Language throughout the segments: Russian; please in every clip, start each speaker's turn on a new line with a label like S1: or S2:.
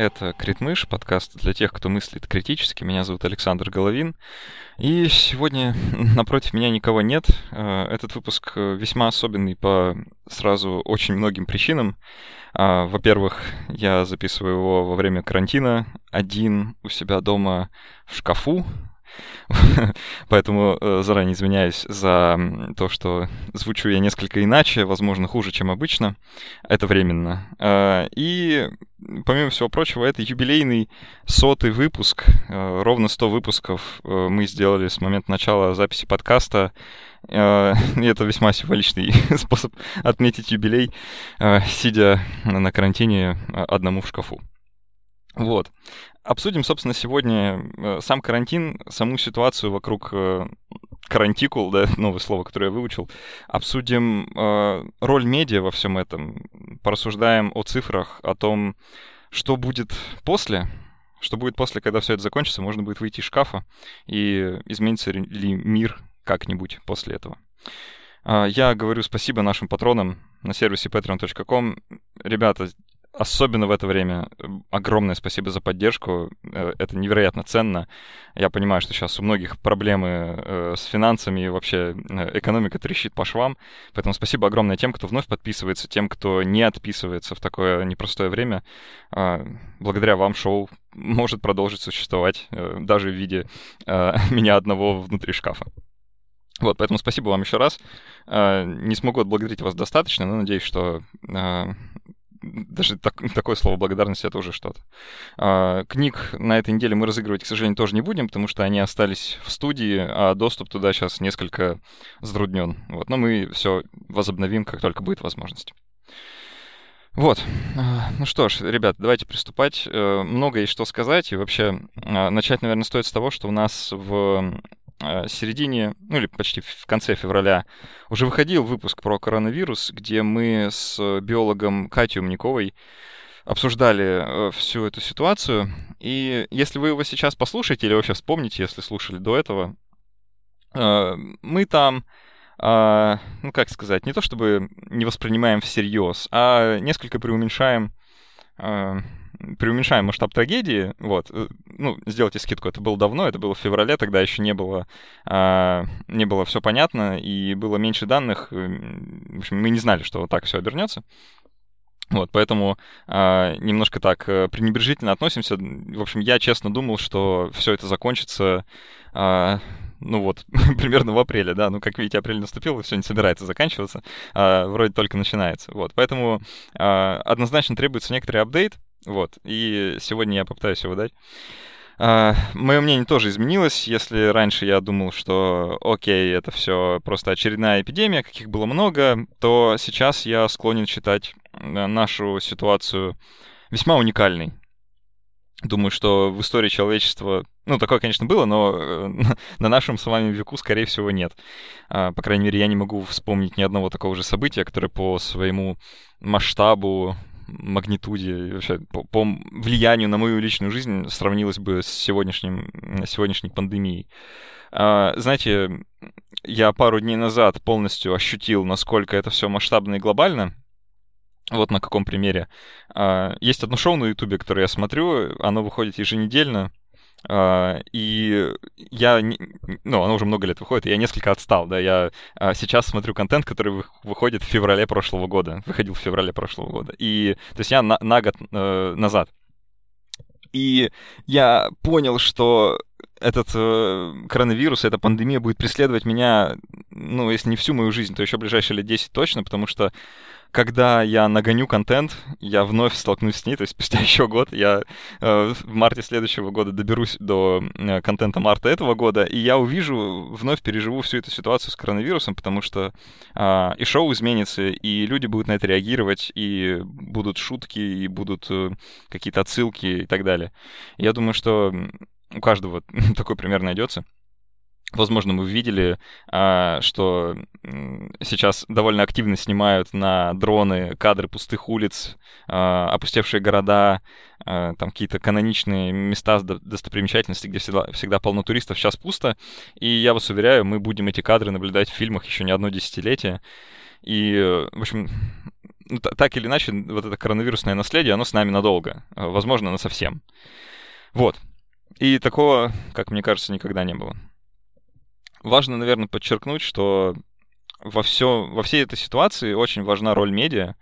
S1: Это Критмыш, подкаст для тех, кто мыслит критически. Меня зовут Александр Головин. И сегодня напротив меня никого нет. Э, этот выпуск э, весьма особенный по сразу очень многим причинам. А, во-первых, я записываю его во время карантина один у себя дома в шкафу, Поэтому э, заранее извиняюсь за то, что звучу я несколько иначе, возможно, хуже, чем обычно. Это временно. Э, и, помимо всего прочего, это юбилейный сотый выпуск. Э, ровно 100 выпусков мы сделали с момента начала записи подкаста. И это весьма символичный способ отметить юбилей, сидя на карантине одному в шкафу. Вот. Обсудим, собственно, сегодня э, сам карантин, саму ситуацию вокруг э, карантикул, да, новое слово, которое я выучил. Обсудим э, роль медиа во всем этом, порассуждаем о цифрах, о том, что будет после, что будет после, когда все это закончится, можно будет выйти из шкафа, и изменится ли мир как-нибудь после этого. Я говорю спасибо нашим патронам на сервисе patreon.com. Ребята, особенно в это время огромное спасибо за поддержку. Э, это невероятно ценно. Я понимаю, что сейчас у многих проблемы э, с финансами и вообще э, экономика трещит по швам. Поэтому спасибо огромное тем, кто вновь подписывается, тем, кто не отписывается в такое непростое время. А, благодаря вам шоу может продолжить существовать даже в виде меня одного внутри шкафа. Вот, поэтому спасибо вам еще раз. Не смогу отблагодарить вас достаточно, но надеюсь, что даже так, такое слово благодарность это уже что-то. А, книг на этой неделе мы разыгрывать, к сожалению, тоже не будем, потому что они остались в студии, а доступ туда сейчас несколько затруднен. Вот, но мы все возобновим, как только будет возможность. Вот. А, ну что ж, ребят, давайте приступать. Э, много есть что сказать. И вообще, а, начать, наверное, стоит с того, что у нас в середине, ну или почти в конце февраля уже выходил выпуск про коронавирус, где мы с биологом Катей Умниковой обсуждали э, всю эту ситуацию. И если вы его сейчас послушаете или вообще вспомните, если слушали до этого, э, мы там, ну как сказать, не то чтобы не воспринимаем всерьез, а несколько преуменьшаем преуменьшаем масштаб трагедии, вот, э, ну, сделайте скидку, это было давно, это было в феврале, тогда еще не было, а, не было все понятно, и было меньше данных, э, в общем, мы не знали, что вот так все обернется. Вот, поэтому а, немножко так э, пренебрежительно относимся. В общем, я честно думал, что все это закончится а, ну вот, примерно в апреле, да, ну, как видите, апрель наступил, и все не собирается заканчиваться, а, вроде только начинается, вот, поэтому а, однозначно требуется некоторый апдейт, вот, и сегодня я попытаюсь его дать. Uh, мое мнение тоже изменилось. Если раньше я думал, что окей, это все просто очередная эпидемия, каких было много, то сейчас я склонен считать э, нашу ситуацию весьма уникальной. Думаю, что в истории человечества, ну, такое, конечно, было, но э, на нашем с вами веку, скорее всего, нет. Uh, по крайней мере, я не могу вспомнить ни одного такого же события, которое по своему масштабу, магнитуде, вообще по, по влиянию на мою личную жизнь сравнилось бы с сегодняшним, сегодняшней пандемией. А, знаете, я пару дней назад полностью ощутил, насколько это все масштабно и глобально. Вот на каком примере. А, есть одно шоу на Ютубе, которое я смотрю, оно выходит еженедельно. Uh, и я, ну, оно уже много лет выходит, и я несколько отстал, да, я uh, сейчас смотрю контент, который выходит в феврале прошлого года, выходил в феврале прошлого года, и, то есть я на, на год uh, назад. И я понял, что этот э, коронавирус, эта пандемия будет преследовать меня, ну, если не всю мою жизнь, то еще ближайшие лет 10 точно, потому что когда я нагоню контент, я вновь столкнусь с ней, то есть спустя еще год я э, в марте следующего года доберусь до э, контента марта этого года, и я увижу, вновь переживу всю эту ситуацию с коронавирусом, потому что э, и шоу изменится, и люди будут на это реагировать, и будут шутки, и будут э, какие-то отсылки и так далее. Я думаю, что у каждого такой пример найдется. Возможно, вы видели, а, что сейчас довольно активно снимают на дроны кадры пустых улиц, а, опустевшие города, а, там какие-то каноничные места достопримечательности, где всегда, всегда полно туристов, сейчас пусто. И я вас уверяю, мы будем эти кадры наблюдать в фильмах еще не одно десятилетие. И, в общем, ну, так или иначе, вот это коронавирусное наследие, оно с нами надолго, возможно, на совсем. Вот. И такого, как мне кажется, никогда не было. Важно, наверное, подчеркнуть, что во, все, во всей этой ситуации очень важна роль медиа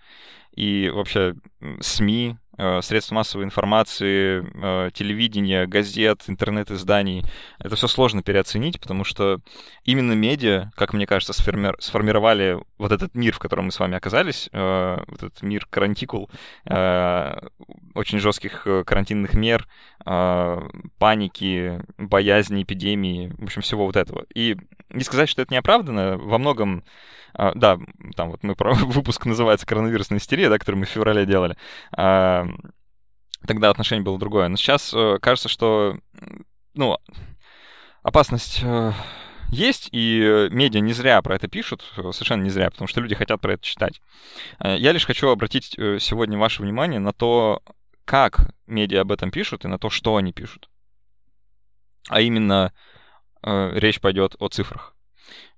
S1: и вообще СМИ, Э, средств массовой информации, э, телевидения, газет, интернет-изданий. Это все сложно переоценить, потому что именно медиа, как мне кажется, сформи... сформировали вот этот мир, в котором мы с вами оказались, э, вот этот мир карантикул, очень жестких карантинных мер, паники, боязни, эпидемии, в общем, всего вот этого. И не сказать, что это неоправданно, во многом а, да, там вот мы про выпуск называется «Коронавирусная истерия», да, который мы в феврале делали. А, тогда отношение было другое. Но сейчас э, кажется, что, ну, опасность э, есть, и медиа не зря про это пишут, совершенно не зря, потому что люди хотят про это читать. Э, я лишь хочу обратить сегодня ваше внимание на то, как медиа об этом пишут и на то, что они пишут. А именно, речь пойдет о цифрах.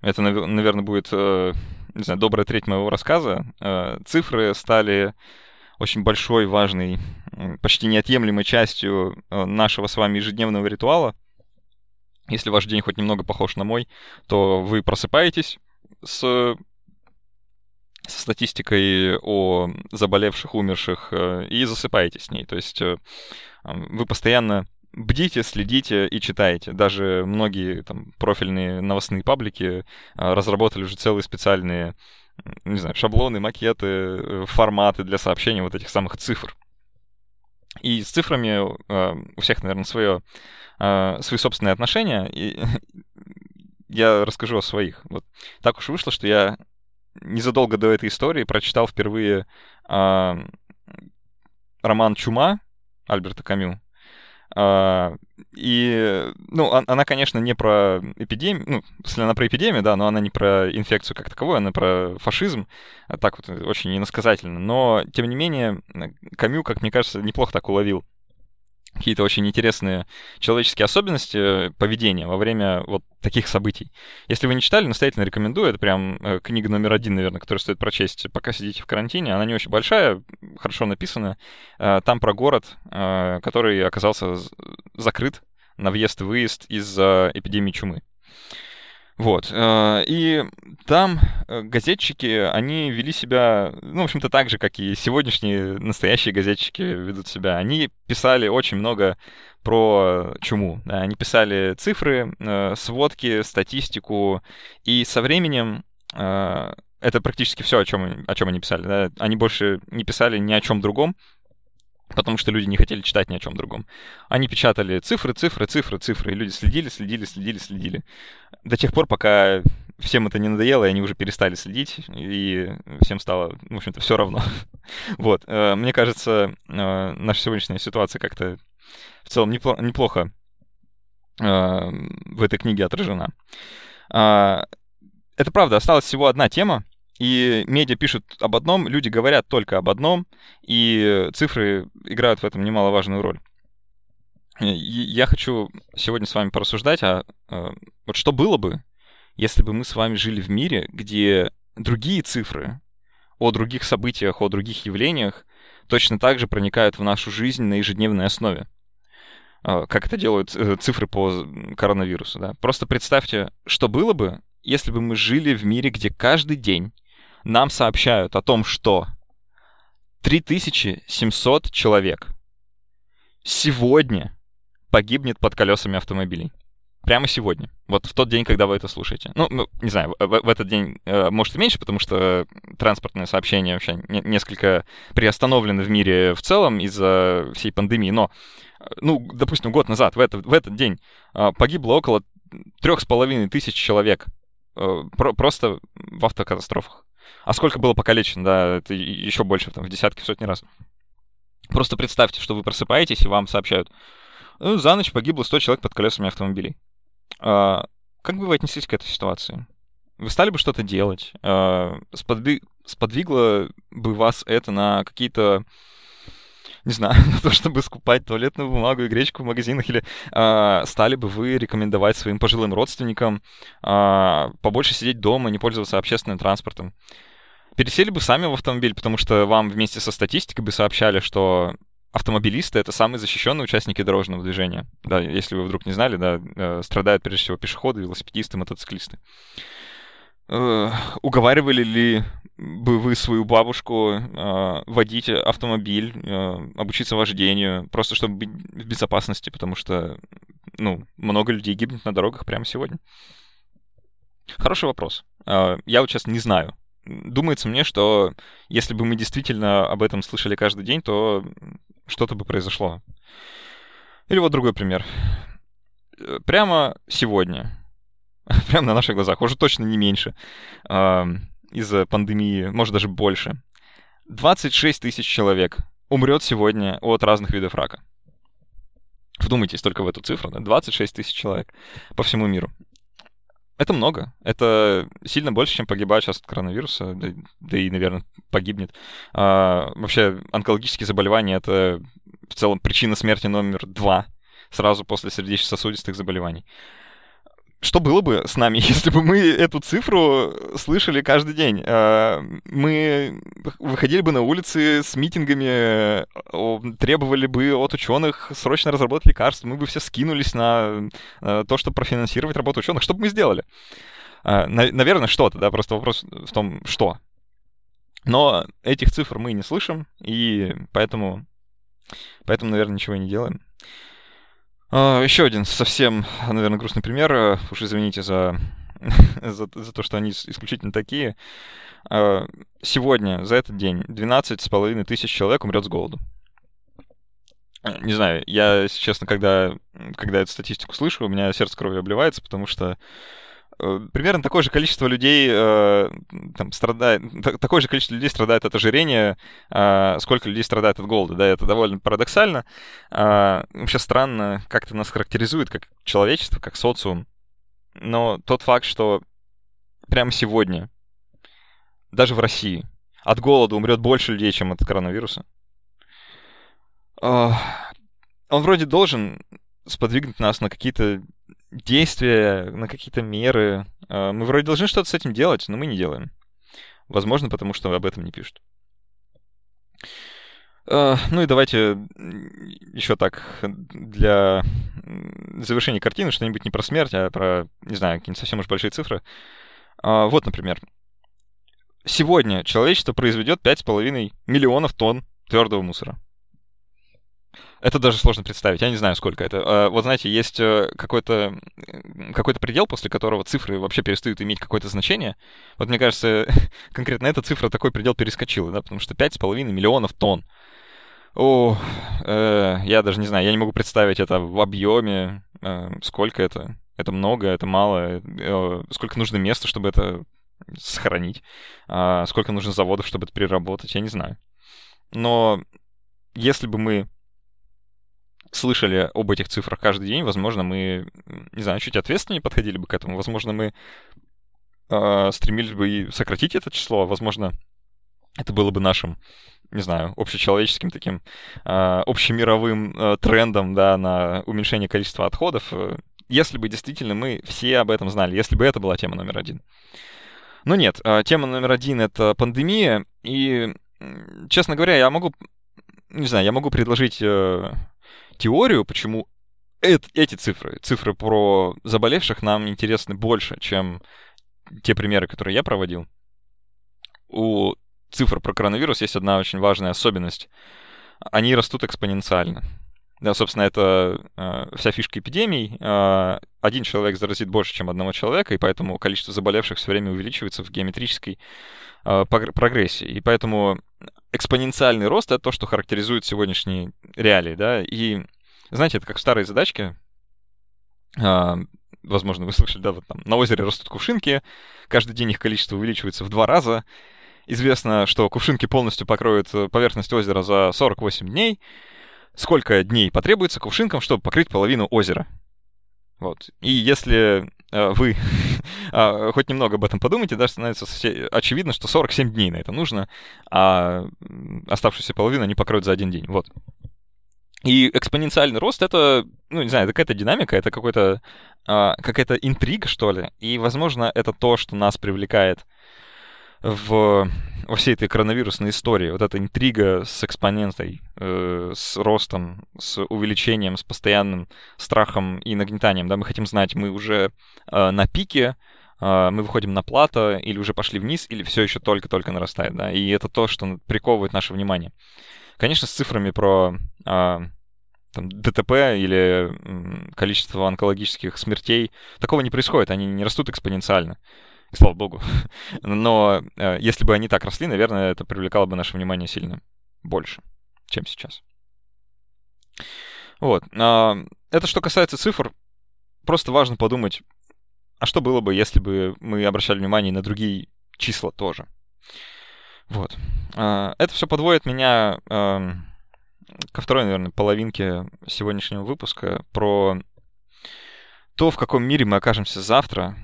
S1: Это, наверное, будет, э, не знаю, добрая треть моего рассказа. Э, цифры стали очень большой, важной, почти неотъемлемой частью э, нашего с вами ежедневного ритуала. Если ваш день хоть немного похож на мой, то вы просыпаетесь с, с статистикой о заболевших, умерших и засыпаете с ней. То есть вы постоянно бдите, следите и читайте. Даже многие там профильные новостные паблики а, разработали уже целые специальные, не знаю, шаблоны, макеты, э, форматы для сообщения вот этих самых цифр. И с цифрами а, у всех, наверное, свое, свои собственные отношения. И я расскажу о своих. Вот так уж вышло, что я незадолго до этой истории прочитал впервые роман «Чума» Альберта Камю. А, и, ну, она, конечно, не про эпидемию, ну, если она про эпидемию, да, но она не про инфекцию как таковую, она про фашизм, а так вот очень иносказательно. Но, тем не менее, Камю, как мне кажется, неплохо так уловил какие-то очень интересные человеческие особенности э, поведения во время вот таких событий. Если вы не читали, настоятельно рекомендую. Это прям э, книга номер один, наверное, которую стоит прочесть, пока сидите в карантине. Она не очень большая, хорошо написана. Э, там про город, который оказался закрыт на въезд-выезд из-за эпидемии чумы. Вот. Э, и там э, газетчики, они вели себя, ну, в общем-то, так же, как и сегодняшние настоящие газетчики ведут себя. Они писали очень много про чуму. Они писали цифры, э, сводки, статистику, и со временем это практически все, о чем, о чем они писали. Да? Они больше не писали ни о чем другом, потому что люди не хотели читать ни о чем другом. Они печатали цифры, цифры, цифры, цифры, и люди следили, следили, следили, следили. До тех пор, пока всем это не надоело, и они уже перестали следить, и всем стало, в общем-то, все равно. вот. Э, мне кажется, э, наша сегодняшняя ситуация как-то в целом неплохо э, в этой книге отражена. А, это правда, осталась всего одна тема, и медиа пишут об одном, люди говорят только об одном, и цифры играют в этом немаловажную роль. Я хочу сегодня с вами порассуждать, а, вот что было бы, если бы мы с вами жили в мире, где другие цифры о других событиях, о других явлениях точно так же проникают в нашу жизнь на ежедневной основе. А, как это делают э, цифры по коронавирусу. Да? Просто представьте, что было бы, если бы мы жили в мире, где каждый день нам сообщают о том, что 3700 человек сегодня погибнет под колесами автомобилей. Прямо сегодня. Вот в тот день, когда вы это слушаете. Ну, ну не знаю, в, в этот день э, может и меньше, потому что транспортное сообщение вообще не, несколько приостановлено в мире в целом из-за всей пандемии. Но, э, ну, допустим, год назад, в, это, в этот день э, погибло около трех с половиной тысяч человек э, про, просто в автокатастрофах. А сколько было покалечено, да, это еще больше, там, в десятки, в сотни раз. Просто представьте, что вы просыпаетесь, и вам сообщают, ну, за ночь погибло 100 человек под колесами автомобилей. А, как бы вы отнеслись к этой ситуации? Вы стали бы что-то делать? А, сподвиг... Сподвигло бы вас это на какие-то не знаю, на то, чтобы скупать туалетную бумагу и гречку в магазинах, или э, стали бы вы рекомендовать своим пожилым родственникам э, побольше сидеть дома, не пользоваться общественным транспортом? пересели бы сами в автомобиль, потому что вам вместе со статистикой бы сообщали, что автомобилисты — это самые защищенные участники дорожного движения. Да, если вы вдруг не знали, да, э, страдают прежде всего пешеходы, велосипедисты, мотоциклисты. Э, уговаривали ли бы вы свою бабушку э, водить автомобиль, обучиться вождению, просто чтобы быть в безопасности, потому что, ну, много людей гибнет на дорогах прямо сегодня? Хороший вопрос. Я вот сейчас не знаю, думается мне, что если бы мы действительно об этом слышали каждый день, то что-то бы произошло. Или вот другой пример. Э, прямо сегодня, прямо на наших глазах, уже точно не меньше, из-за пандемии, может даже больше, 26 тысяч человек умрет сегодня от разных видов рака. Вдумайтесь только в эту цифру, да? 26 тысяч человек по всему миру. Это много. Это сильно больше, чем погибает сейчас от коронавируса, да, да и, наверное, погибнет. А, вообще, онкологические заболевания — это в целом причина смерти номер два сразу после сердечно-сосудистых заболеваний. Что было бы с нами, если бы мы эту цифру слышали каждый день? А, мы выходили бы на улицы с митингами, требовали бы от ученых срочно разработать лекарства, мы бы все скинулись на то, чтобы профинансировать работу ученых. Что бы мы сделали? А, наверное, что-то, да, просто вопрос в том, что. Но этих цифр мы не слышим, и поэтому, поэтому наверное, ничего не делаем. Uh, еще один совсем, наверное, грустный пример. Уж извините за, за, за то, что они исключительно такие. Uh, сегодня, за этот день, 12,5 тысяч человек умрет с голоду. Не знаю, я, если честно, когда, когда эту статистику слышу, у меня сердце кровью обливается, потому что примерно такое же количество людей э, там, страдает, такое же количество людей страдает от ожирения, э, сколько людей страдает от голода. Да, это довольно парадоксально. Э, вообще странно, как это нас характеризует, как человечество, как социум. Но тот факт, что прямо сегодня, даже в России, от голода умрет больше людей, чем от коронавируса. Э, он вроде должен сподвигнуть нас на какие-то действия, на какие-то меры. А, мы вроде должны что-то с этим делать, но мы не делаем. Возможно, потому что об этом не пишут. А, ну и давайте еще так для завершения картины что-нибудь не про смерть, а про, не знаю, какие-нибудь совсем уж большие цифры. А, вот, например, сегодня человечество произведет 5,5 миллионов тонн твердого мусора. Это даже сложно представить. Я не знаю, сколько это. А, вот знаете, есть э, какой-то какой предел, после которого цифры вообще перестают иметь какое-то значение. Вот мне кажется, конкретно эта цифра такой предел перескочила, да, потому что 5,5 миллионов тонн. О, э, я даже не знаю, я не могу представить это в объеме, э, сколько это. Это много, это мало, э, сколько нужно места, чтобы это сохранить, э, сколько нужно заводов, чтобы это переработать, я не знаю. Но если бы мы слышали об этих цифрах каждый день, возможно, мы, не знаю, чуть ответственнее подходили бы к этому. Возможно, мы э, стремились бы и сократить это число. Возможно, это было бы нашим, не знаю, общечеловеческим таким э, общемировым э, трендом, да, на уменьшение количества отходов. Если бы действительно мы все об этом знали, если бы это была тема номер один. Но нет, э, тема номер один — это пандемия, и, честно говоря, я могу, не знаю, я могу предложить э, теорию, почему это, эти цифры, цифры про заболевших нам интересны больше, чем те примеры, которые я проводил. У цифр про коронавирус есть одна очень важная особенность. Они растут экспоненциально. Да, собственно, это э, вся фишка эпидемий. Э, один человек заразит больше, чем одного человека, и поэтому количество заболевших все время увеличивается в геометрической э, прогрессии. И поэтому экспоненциальный рост — это то, что характеризует сегодняшние реалии, да, и, знаете, это как в старой задачке, а, возможно, вы слышали, да, вот там на озере растут кувшинки, каждый день их количество увеличивается в два раза, известно, что кувшинки полностью покроют э, поверхность озера за 48 дней, сколько дней потребуется кувшинкам, чтобы покрыть половину озера. Вот. И если э, вы э, хоть немного об этом подумайте, даже становится очевидно, что 47 дней на это нужно, а оставшуюся половину они покроют за один день. Вот. И экспоненциальный рост — это, ну, не знаю, это какая-то динамика, это какой-то, э, какая-то интрига, что ли. И, возможно, это то, что нас привлекает в во всей этой коронавирусной истории, вот эта интрига с экспонентой, э, с ростом, с увеличением, с постоянным страхом и нагнетанием, да, мы хотим знать, мы уже э, на пике, э, мы выходим на плато, или уже пошли вниз, или все еще только-только нарастает, да, и это то, что приковывает наше внимание. Конечно, с цифрами про э, там, ДТП или количество онкологических смертей такого не происходит, они не растут экспоненциально слава богу. Но э, если бы они так росли, наверное, это привлекало бы наше внимание сильно больше, чем сейчас. Вот. А, это что касается цифр, просто важно подумать, а что было бы, если бы мы обращали внимание на другие числа тоже. Вот. А, это все подводит меня эм, ко второй, наверное, половинке сегодняшнего выпуска про то, в каком мире мы окажемся завтра,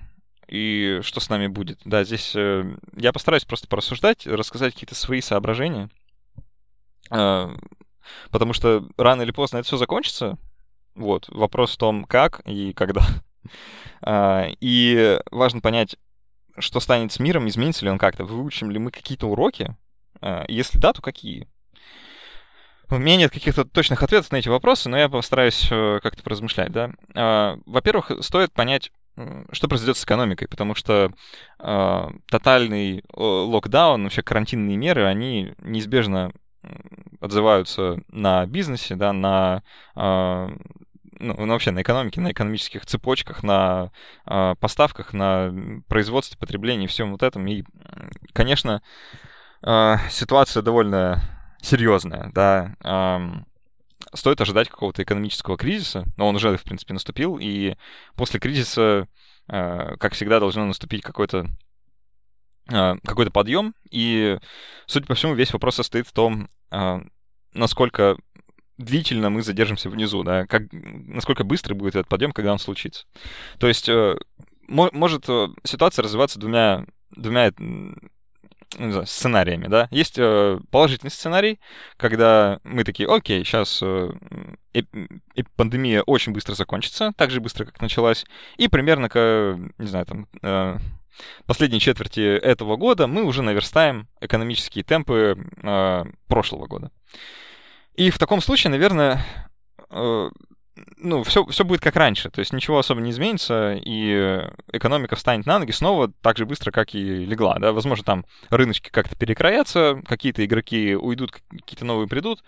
S1: и что с нами будет. Да, здесь э, я постараюсь просто порассуждать, рассказать какие-то свои соображения, э, потому что рано или поздно это все закончится. Вот, вопрос в том, как и когда. э, и важно понять, что станет с миром, изменится ли он как-то, выучим ли мы какие-то уроки, э, если да, то какие. У меня нет каких-то точных ответов на эти вопросы, но я постараюсь э, как-то поразмышлять, да. Во-первых, стоит понять, что произойдет с экономикой, потому что э, тотальный локдаун, вообще карантинные меры, они неизбежно отзываются на бизнесе, да, на э, ну, вообще на экономике, на экономических цепочках, на э, поставках, на производстве, потреблении, всем вот этом. И, конечно, э, ситуация довольно серьезная, да. Э, стоит ожидать какого-то экономического кризиса, но он уже, в принципе, наступил, и после кризиса, э, как всегда, должно наступить какой-то э, какой-то подъем, и, судя по всему, весь вопрос состоит в том, э, насколько длительно мы задержимся внизу, да, как, насколько быстро будет этот подъем, когда он случится. То есть может ситуация развиваться двумя, двумя не знаю, сценариями, да. Есть э, положительный сценарий, когда мы такие, окей, сейчас э, э, пандемия очень быстро закончится, так же быстро, как началась, и примерно, к, не знаю, там, э, последней четверти этого года мы уже наверстаем экономические темпы э, прошлого года. И в таком случае, наверное, э, ну, все, все будет как раньше, то есть ничего особо не изменится, и экономика встанет на ноги снова так же быстро, как и легла, да, возможно, там рыночки как-то перекроятся, какие-то игроки уйдут, какие-то новые придут,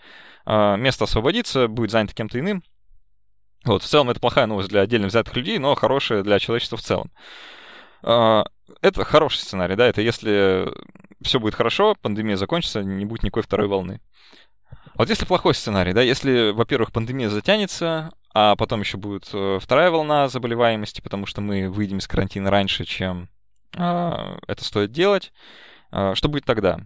S1: а, место освободится, будет занято кем-то иным. Вот, в целом это плохая новость для отдельно взятых людей, но хорошая для человечества в целом. А, это хороший сценарий, да, это если все будет хорошо, пандемия закончится, не будет никакой второй волны. Вот если плохой сценарий, да, если, во-первых, пандемия затянется, а потом еще будет э, вторая волна заболеваемости, потому что мы выйдем из карантина раньше, чем э, это стоит делать. Э, что будет тогда?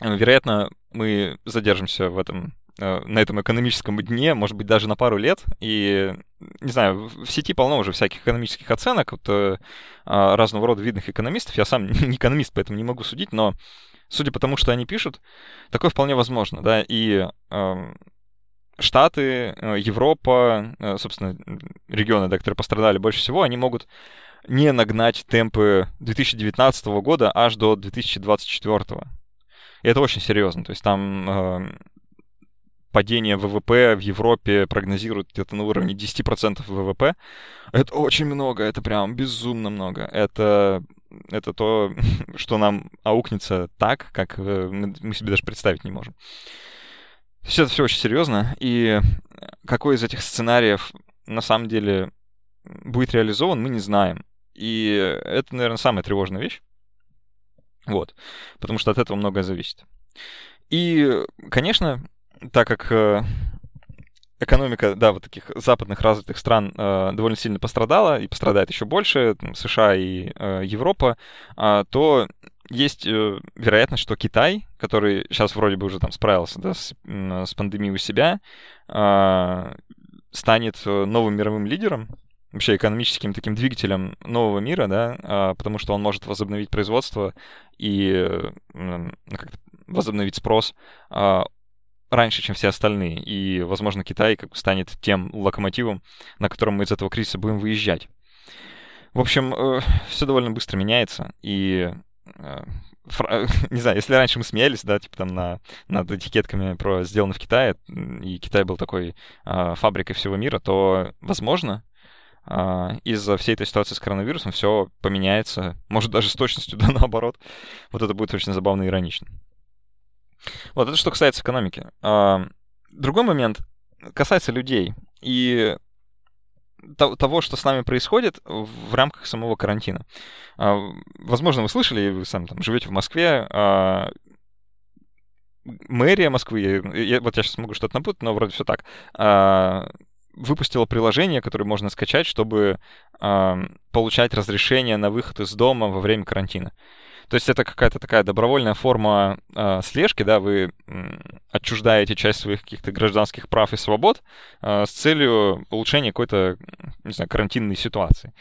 S1: Вероятно, мы задержимся в этом на этом экономическом дне, может быть, даже на пару лет. И, не знаю, в сети полно уже всяких экономических оценок от э, разного рода видных экономистов. Я сам не экономист, поэтому не могу судить, но судя по тому, что они пишут, такое вполне возможно, да, и э, Штаты, э, Европа, э, собственно, регионы, да, которые пострадали больше всего, они могут не нагнать темпы 2019 года аж до 2024. И это очень серьезно. То есть там э, падение ВВП в Европе прогнозируют где-то на уровне 10% ВВП. Это очень много, это прям безумно много. Это, это то, что нам аукнется так, как э, мы себе даже представить не можем. Все это все очень серьезно, и какой из этих сценариев на самом деле будет реализован, мы не знаем. И это, наверное, самая тревожная вещь. Вот. Потому что от этого многое зависит. И, конечно, так как э, экономика, да, вот таких западных развитых стран э, довольно сильно пострадала и пострадает еще больше, там, США и э, Европа, э, то есть э, вероятность, что Китай, который сейчас вроде бы уже там справился да, с, с пандемией у себя, э, станет новым мировым лидером, вообще экономическим таким двигателем нового мира, да, э, потому что он может возобновить производство и э, как возобновить спрос э, раньше, чем все остальные. И, возможно, Китай как бы станет тем локомотивом, на котором мы из этого кризиса будем выезжать. В общем, э, все довольно быстро меняется, и не знаю, если раньше мы смеялись, да, типа там на, над этикетками про сделано в Китае, и Китай был такой э, фабрикой всего мира, то, возможно, э, из-за всей этой ситуации с коронавирусом все поменяется, может даже с точностью да наоборот. Вот это будет очень забавно и иронично. Вот это что касается экономики. Э, другой момент касается людей и того, что с нами происходит в рамках самого карантина. А, возможно, вы слышали, вы сами там живете в Москве, а, мэрия Москвы, я, вот я сейчас могу что-то напутать, но вроде все так, а, выпустила приложение, которое можно скачать, чтобы получать разрешение на выход из дома во время карантина. То есть это какая-то такая добровольная форма э, слежки, да, вы отчуждаете часть своих каких-то гражданских прав и свобод э, с целью улучшения какой-то, не знаю, карантинной ситуации.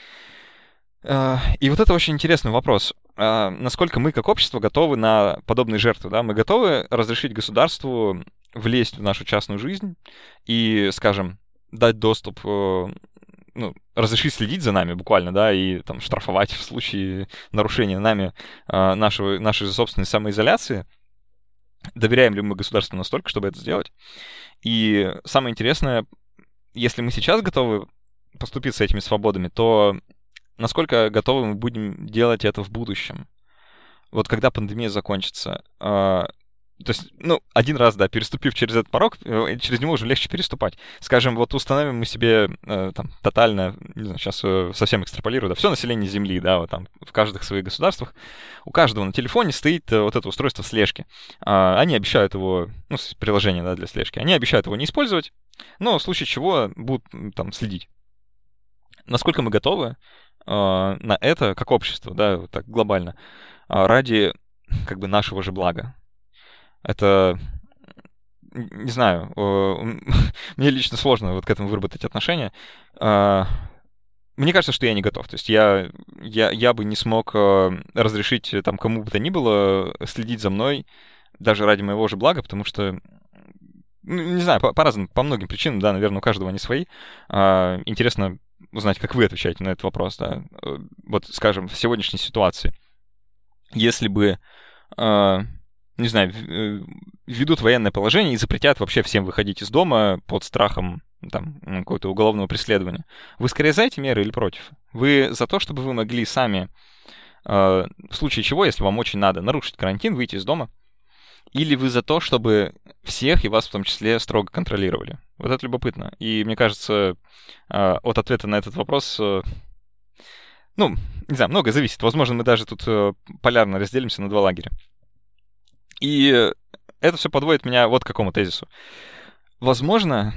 S1: Э, и вот это очень интересный вопрос. Э, насколько мы как общество готовы на подобные жертвы, да? Мы готовы разрешить государству влезть в нашу частную жизнь и, скажем, дать доступ э, ну, разрешить следить за нами буквально, да, и там штрафовать в случае нарушения нами э, нашего, нашей собственной самоизоляции. Доверяем ли мы государству настолько, чтобы это сделать? И самое интересное, если мы сейчас готовы поступить с этими свободами, то насколько готовы мы будем делать это в будущем? Вот когда пандемия закончится, э, то есть, ну, один раз, да, переступив через этот порог, э, через него уже легче переступать. Скажем, вот установим мы себе э, там тотально, не знаю, сейчас э, совсем экстраполирую, да, все население Земли, да, вот там в каждых своих государствах, у каждого на телефоне стоит э, вот это устройство слежки. Э, они обещают его, ну, приложение, да, для слежки, они обещают его не использовать, но в случае чего будут там следить. Насколько мы готовы э, на это, как общество, да, вот так глобально, ради как бы нашего же блага. Это не знаю, мне лично сложно вот к этому выработать отношение. А, мне кажется, что я не готов. То есть я, я, я бы не смог э, разрешить там кому бы то ни было следить за мной, даже ради моего же блага, потому что, ну, не знаю, по, по разным, по многим причинам, да, наверное, у каждого они свои. А, интересно узнать, как вы отвечаете на этот вопрос, да. Э, вот, скажем, в сегодняшней ситуации, если бы а, не знаю, э, введут военное положение и запретят вообще всем выходить из дома под страхом там, какого-то уголовного преследования. Вы скорее за эти меры или против? Вы за то, чтобы вы могли сами, э, в случае чего, если вам очень надо, нарушить карантин, выйти из дома? Или вы за то, чтобы всех и вас в том числе строго контролировали? Вот это любопытно. И мне кажется, э, от ответа на этот вопрос ну, не знаю, много зависит. Возможно, мы даже тут полярно разделимся на два лагеря. И это все подводит меня вот к какому тезису. Возможно,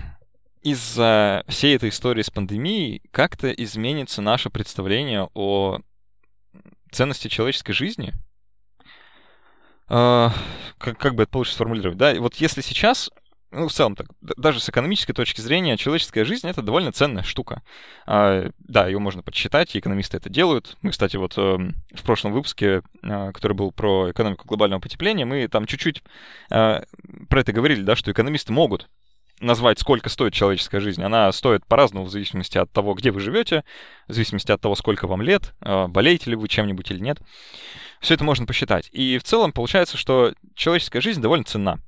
S1: из-за всей этой истории с пандемией как-то изменится наше представление о ценности человеческой жизни. Uh, как, как бы это получше сформулировать, да? Вот если сейчас ну, в целом, так, даже с экономической точки зрения, человеческая жизнь — это довольно ценная штука. А, да, ее можно подсчитать, и экономисты это делают. Мы, кстати, вот э, в прошлом выпуске, э, который был про экономику глобального потепления, мы там чуть-чуть э, про это говорили, да, что экономисты могут назвать, сколько стоит человеческая жизнь. Она стоит по-разному в зависимости от того, где вы живете, в зависимости от того, сколько вам лет, э, болеете ли вы чем-нибудь или нет. Все это можно посчитать. И в целом получается, что человеческая жизнь довольно ценна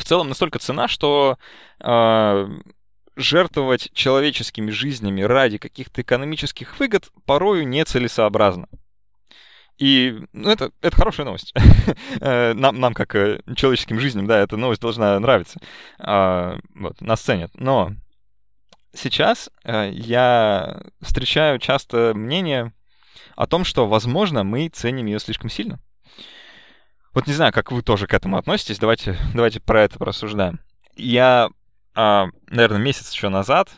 S1: в целом настолько цена, что э, жертвовать человеческими жизнями ради каких-то экономических выгод порою нецелесообразно. И ну, это, это хорошая новость. Э, нам, нам, как э, человеческим жизням, да, эта новость должна нравиться. А, вот, нас ценят. Но сейчас э, я встречаю часто мнение о том, что, возможно, мы ценим ее слишком сильно. Вот не знаю, как вы тоже к этому относитесь. Давайте, давайте про это порассуждаем. Я, а, наверное, месяц еще назад,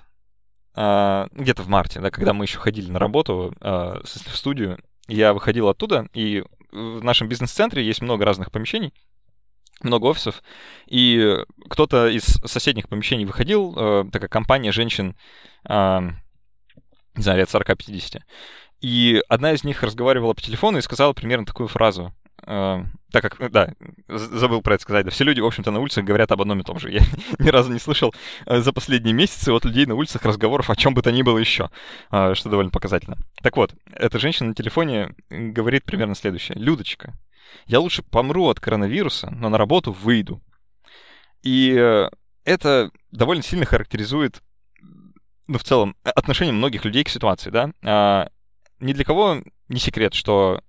S1: а, где-то в марте, да, когда мы еще ходили на работу а, в студию, я выходил оттуда, и в нашем бизнес-центре есть много разных помещений, много офисов, и кто-то из соседних помещений выходил, такая компания женщин, не знаю, лет 40-50, и одна из них разговаривала по телефону и сказала примерно такую фразу. Э, так как, да, забыл про это сказать, да, все люди, в общем-то, на улицах говорят об одном и том же. Я ни разу не слышал э, за последние месяцы от людей на улицах разговоров о чем бы то ни было еще, э, что довольно показательно. Так вот, эта женщина на телефоне говорит примерно следующее. Людочка, я лучше помру от коронавируса, но на работу выйду. И э, это довольно сильно характеризует, ну, в целом, отношение многих людей к ситуации, да. А, ни для кого не секрет, что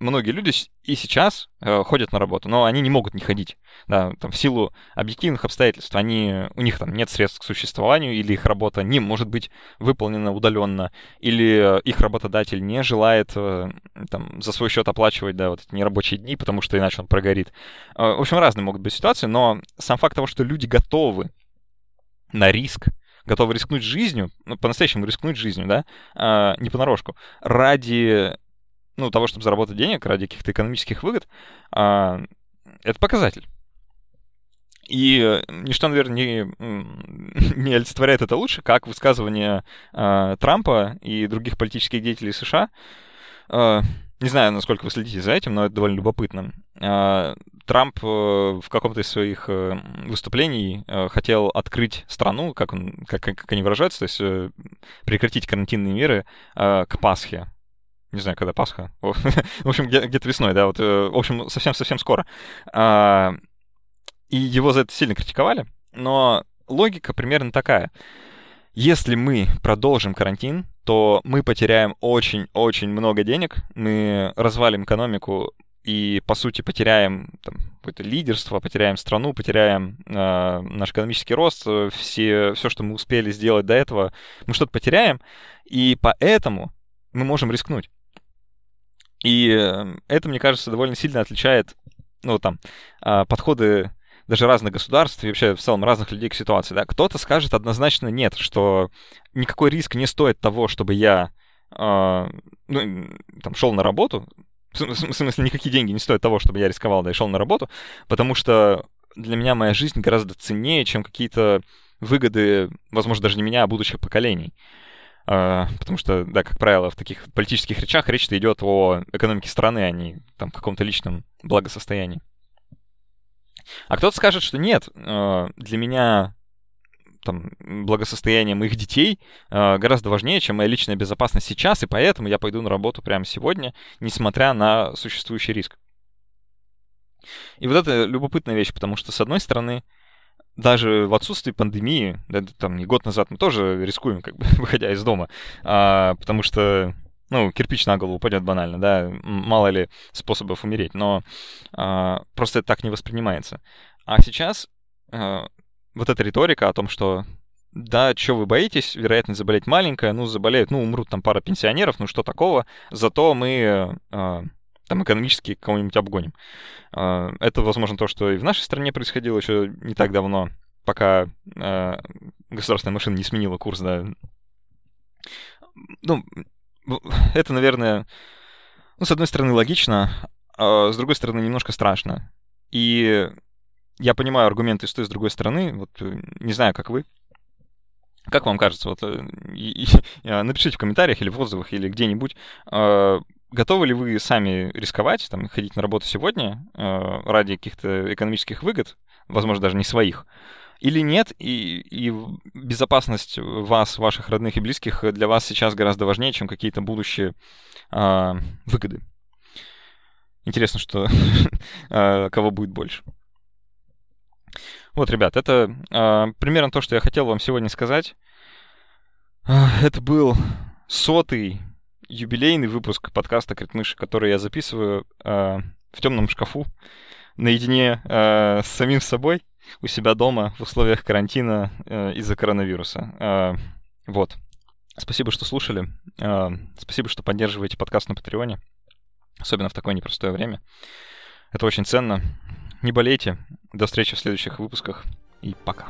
S1: многие люди и сейчас э, ходят на работу, но они не могут не ходить. Да, там, в силу объективных обстоятельств. Они, у них там нет средств к существованию, или их работа не может быть выполнена удаленно, или их работодатель не желает э, там, за свой счет оплачивать да, вот эти нерабочие дни, потому что иначе он прогорит. Э, в общем, разные могут быть ситуации, но сам факт того, что люди готовы на риск, готовы рискнуть жизнью, ну, по-настоящему рискнуть жизнью, да, э, не понарошку, ради ну, того, чтобы заработать денег ради каких-то экономических выгод, а, это показатель. И ничто, наверное, не, не олицетворяет это лучше, как высказывание а, Трампа и других политических деятелей США. А, не знаю, насколько вы следите за этим, но это довольно любопытно. А, Трамп э, в каком-то из своих э, выступлений э, хотел открыть страну, как, он, как, как они выражаются, то есть прекратить карантинные меры к Пасхе не знаю, когда Пасха. в общем, где-то весной, да, вот, э, в общем, совсем-совсем скоро. А, и его за это сильно критиковали, но логика примерно такая. Если мы продолжим карантин, то мы потеряем очень-очень много денег, мы развалим экономику и, по сути, потеряем там, какое-то лидерство, потеряем страну, потеряем э, наш экономический рост, все, все, что мы успели сделать до этого, мы что-то потеряем, и поэтому мы можем рискнуть. И эм, это, мне кажется, довольно сильно отличает, ну, там, а, подходы даже разных государств и вообще в целом разных людей к ситуации, да. Кто-то скажет однозначно нет, что никакой риск не стоит того, чтобы я, э, ну, там, шел на работу, в смысле, никакие деньги не стоят того, чтобы я рисковал, да, и шел на работу, потому что для меня моя жизнь гораздо ценнее, чем какие-то выгоды, возможно, даже не меня, а будущих поколений. А, потому что, да, как правило, в таких политических речах речь-то идет о экономике страны, а не там каком-то личном благосостоянии. А кто-то скажет, что нет, а, для меня там, благосостояние моих детей э, гораздо важнее, чем моя личная безопасность сейчас, и поэтому я пойду на работу прямо сегодня, несмотря на существующий риск. И вот это любопытная вещь, потому что, с одной стороны, даже в отсутствии пандемии, да, там не год назад мы тоже рискуем, как бы, выходя из дома, а, потому что, ну, кирпич на голову упадет банально, да, мало ли способов умереть, но а, просто это так не воспринимается. А сейчас а, вот эта риторика о том, что да, что вы боитесь, вероятность заболеть маленькая, ну, заболеют, ну, умрут там пара пенсионеров, ну, что такого, зато мы а, там экономически кого-нибудь обгоним. А, это, возможно, то, что и в нашей стране происходило еще не так давно, пока а, государственная машина не сменила курс, да. Ну, это, наверное, ну, с одной стороны, логично, а с другой стороны, немножко страшно. И я понимаю аргументы с той с другой стороны. Вот э, не знаю, как вы. Как вам кажется? Вот, э, и, и, напишите в комментариях или в отзывах, или где-нибудь, готовы ли вы сами рисковать, там, ходить на работу сегодня э, ради каких-то экономических выгод, возможно, даже не своих, или нет, и, и безопасность вас, ваших родных и близких для вас сейчас гораздо важнее, чем какие-то будущие э, выгоды. Интересно, что э, кого будет больше. Вот, ребят, это э, примерно то, что я хотел вам сегодня сказать. Это был сотый юбилейный выпуск подкаста Критмыши, который я записываю э, в темном шкафу, наедине э, с самим собой, у себя дома, в условиях карантина э, из-за коронавируса. Э, вот. Спасибо, что слушали. Э, спасибо, что поддерживаете подкаст на Патреоне, особенно в такое непростое время. Это очень ценно. Не болейте. До встречи в следующих выпусках и пока.